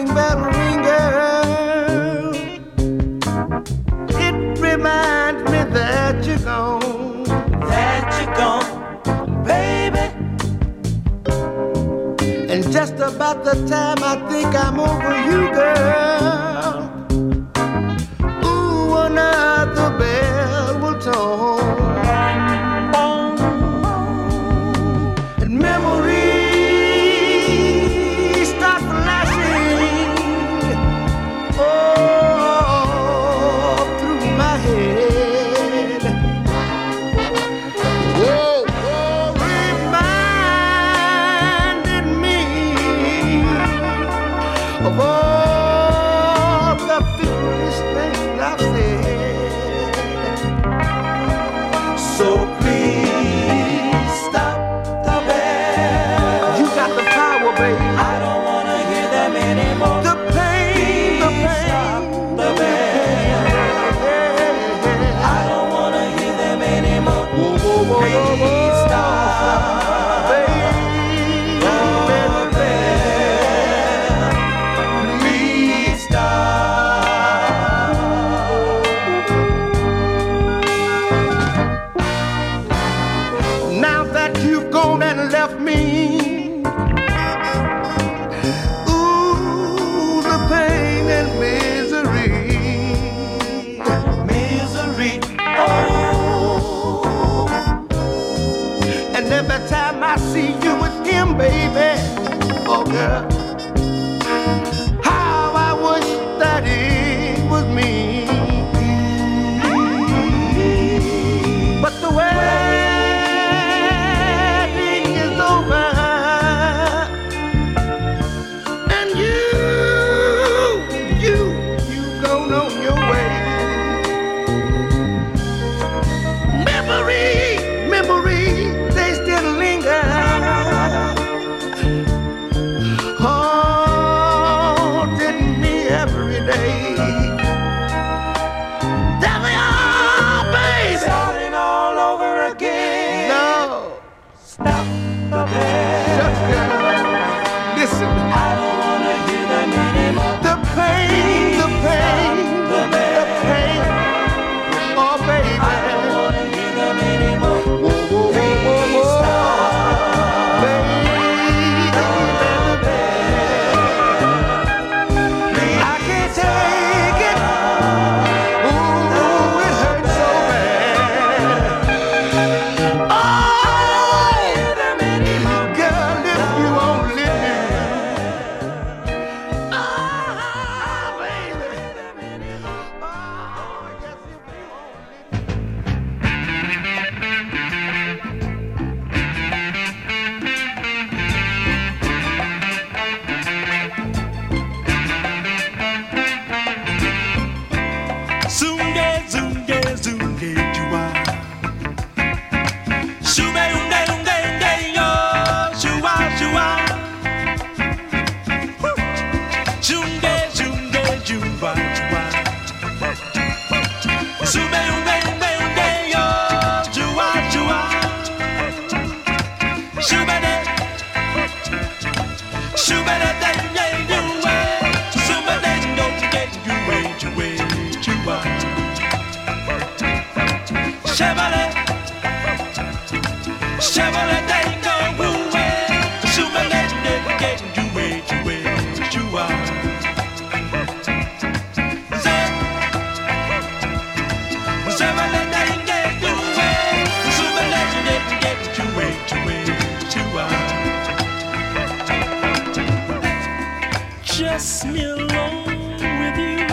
wedding bell ring, girl. It reminds me that you're gone, that you're gone, baby. And just about the time I think I'm over you, girl. me alone with you.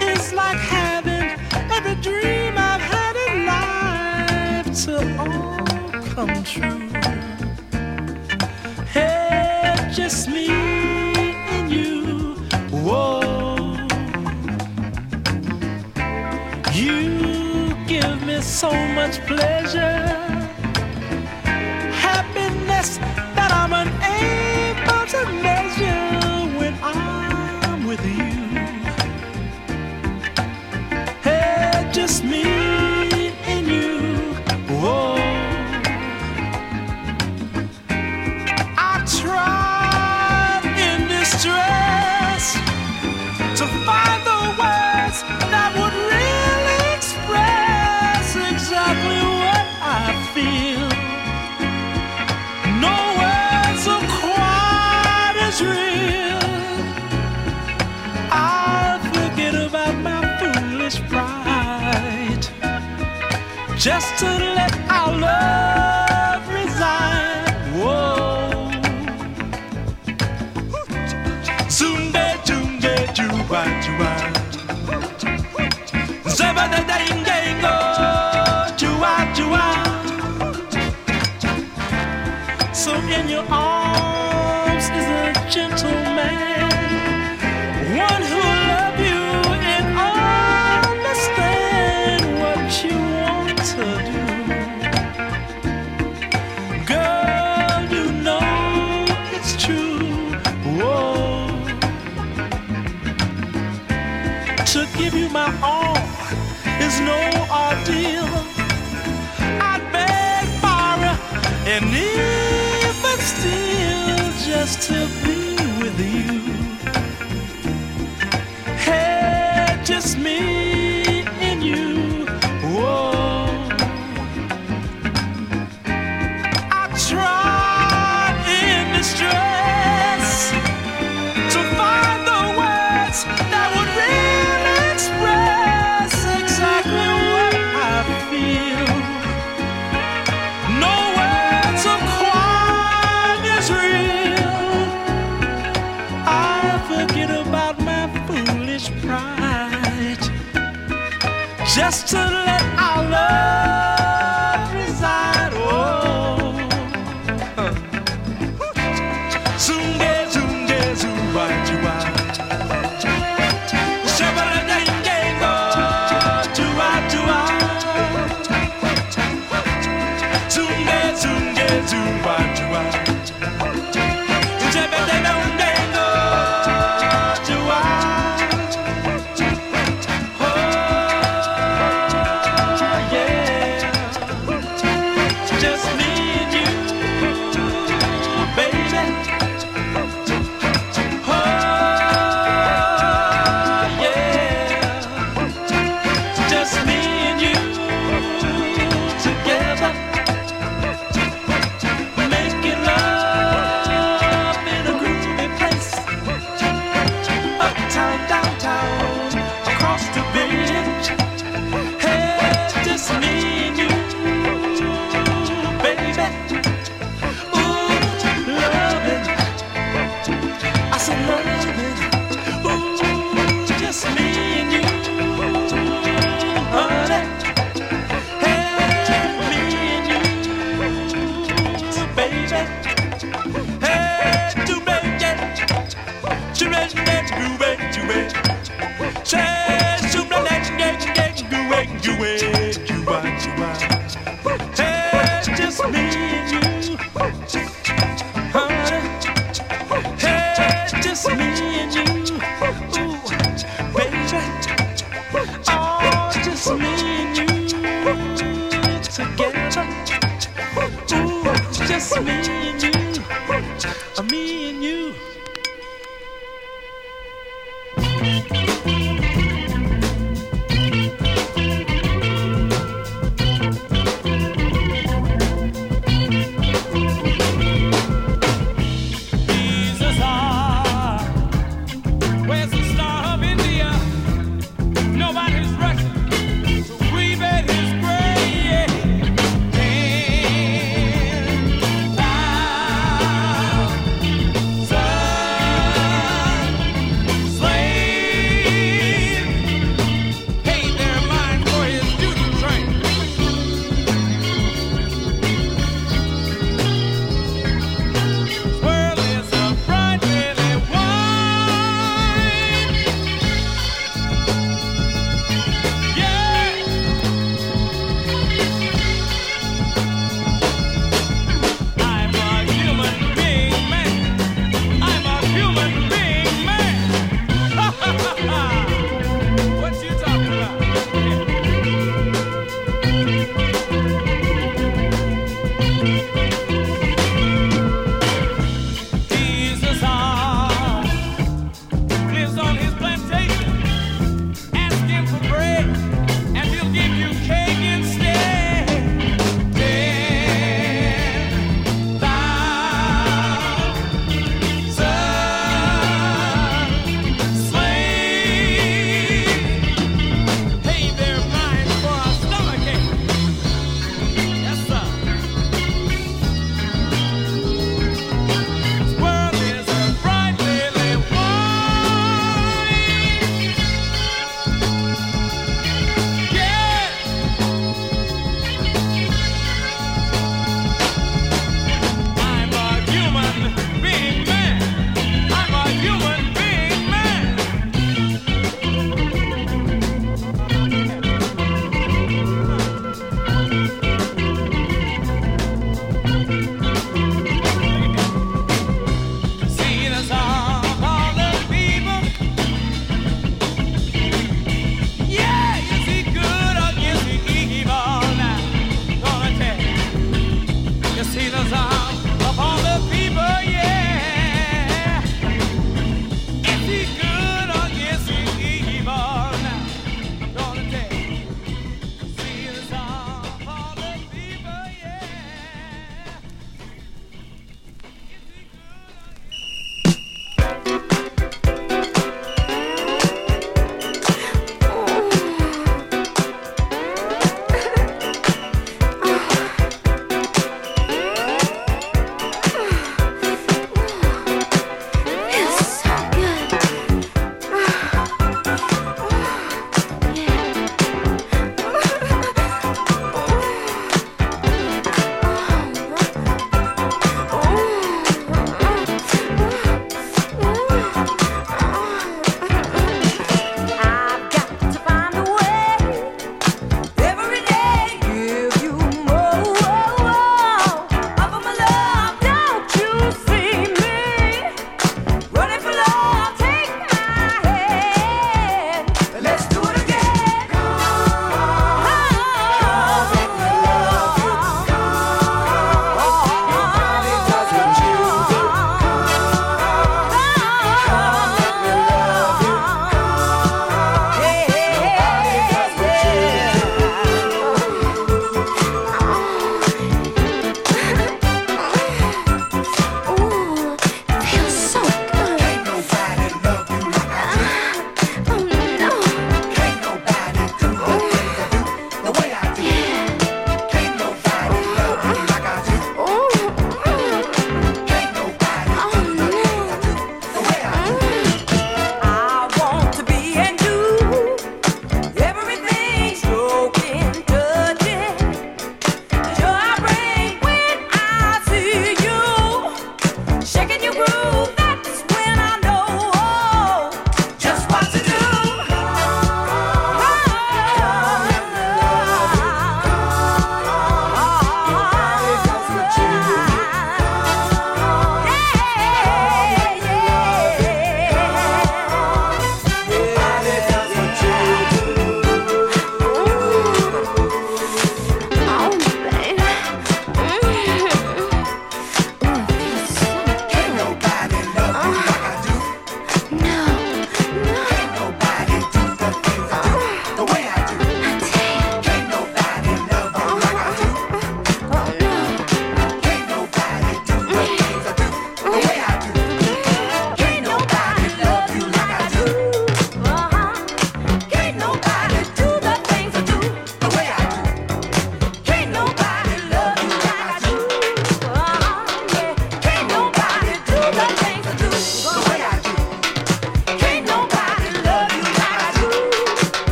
It's like having every dream I've had in life to all come true. Just me and you. Whoa. You give me so much pleasure. And if I'm still just to be with you. just to groovy, groovy. Shake.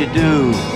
You do.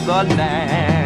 About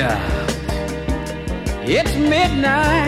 out. It's midnight.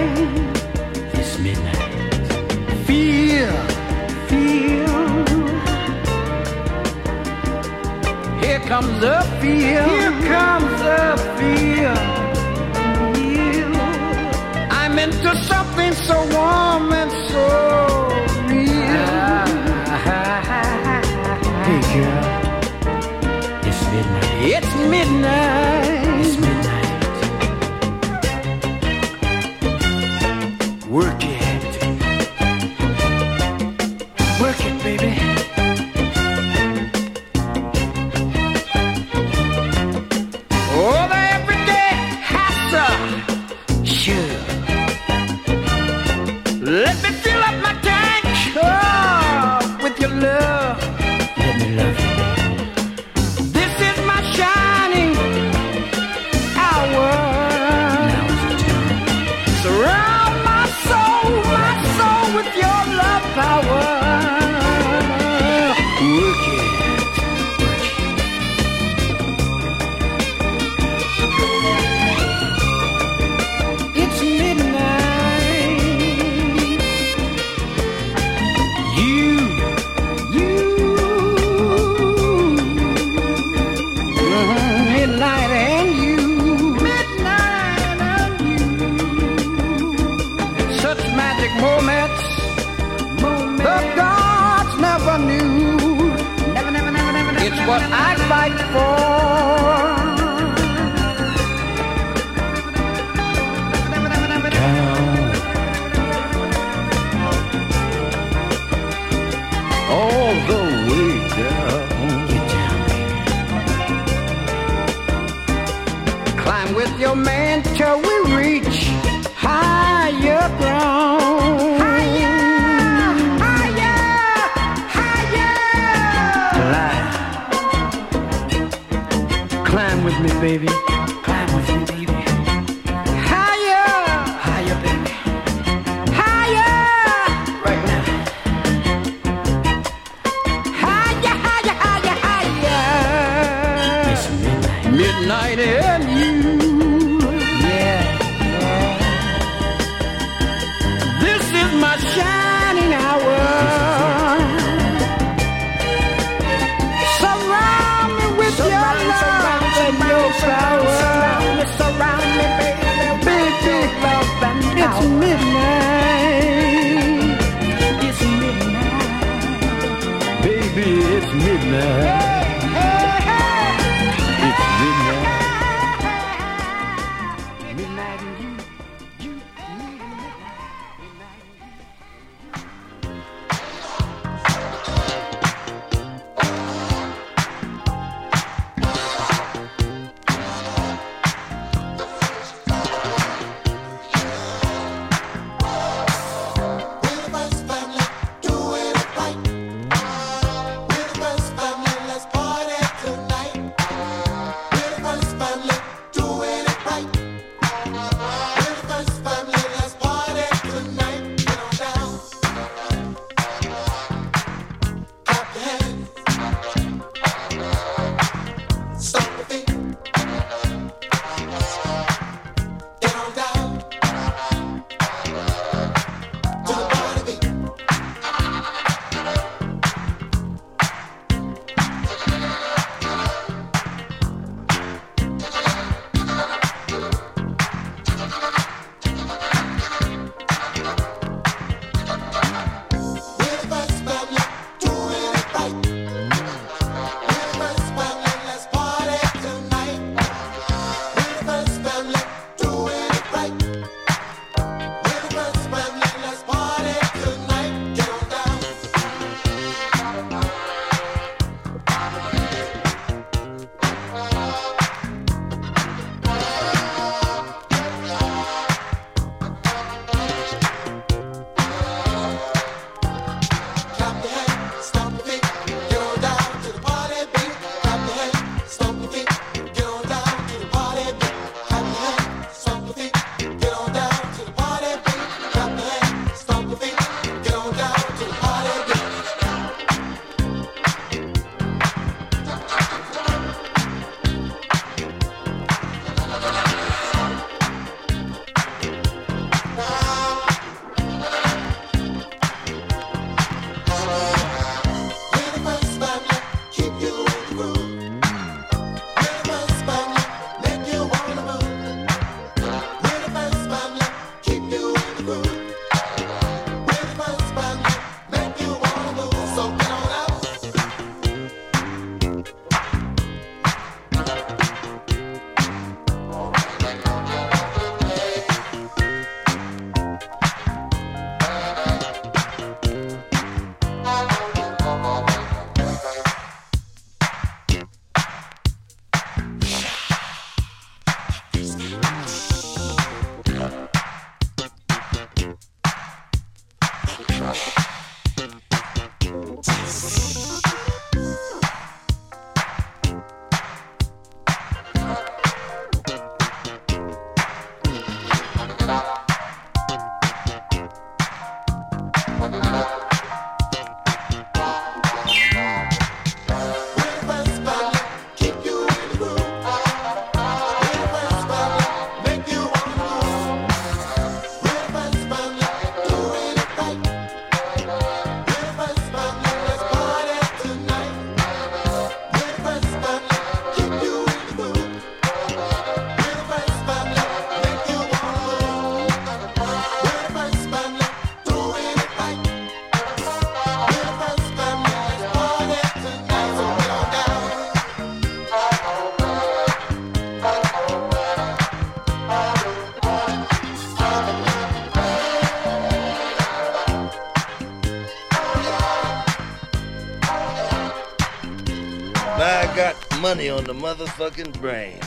Money on the motherfucking brain.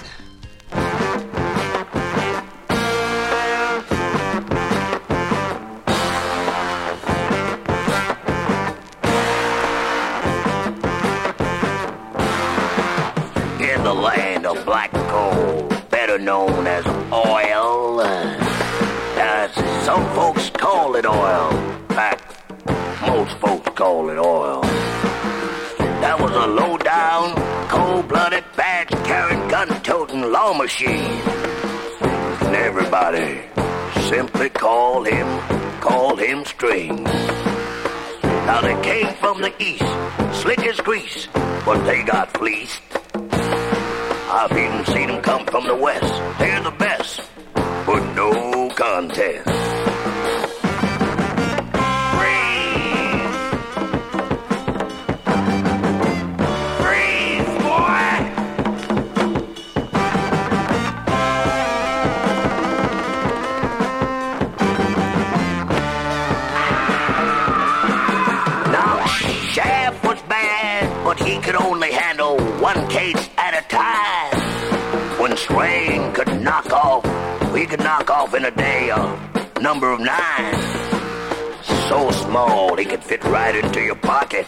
In the land of black coal, better known as oil. As some folks call it oil. In fact, most folks call it oil. That was a low down, cold-blooded, badge-carrying, gun-toting law machine. And everybody simply called him, called him Strings. Now they came from the east, slick as grease, but they got fleeced. I've even seen them come from the west. They're the best, but no contest. Could only handle one case at a time. When Strain could knock off, we could knock off in a day a number of nine. So small he could fit right into your pocket.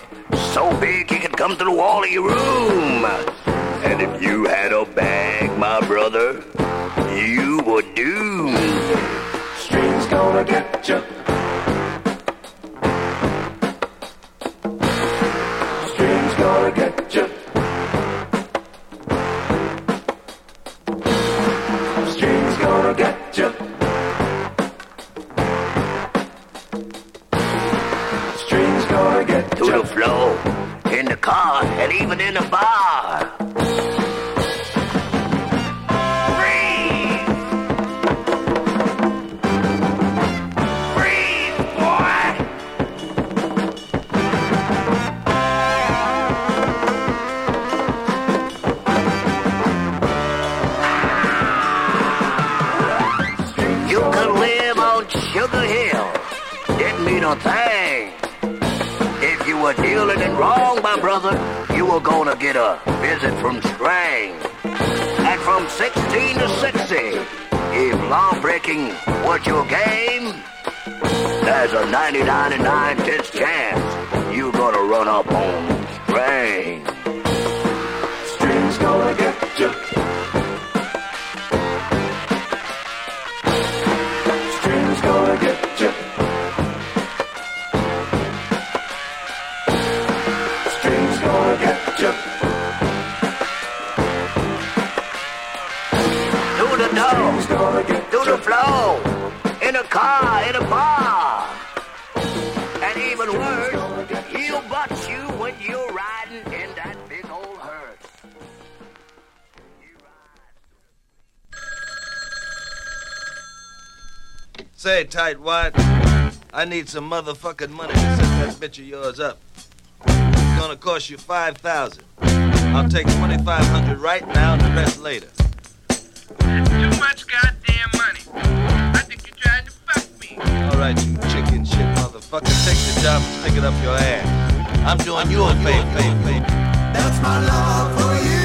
So big he could come to the wall of your room. And if you had a bag, my brother, you were doomed. Strain's gonna get you. forget you. String's gonna get you. String's gonna get you. To the flow, in the car, and even in the bar. a thing. If you were dealing it wrong, my brother, you were gonna get a visit from Strang. And from 16 to 60, if law breaking was your game, there's a 99 and 9 tenths chance you're gonna run up on Strang. Strang's going. Say, tight wad, I need some motherfucking money to set that bitch of yours up. It's gonna cost you 5000 I'll take 2500 right now and the rest later. That's too much goddamn money. I think you're trying to fuck me. Alright, you chicken shit motherfucker. Take the job and stick it up your ass. I'm doing you a favor. That's my love for you.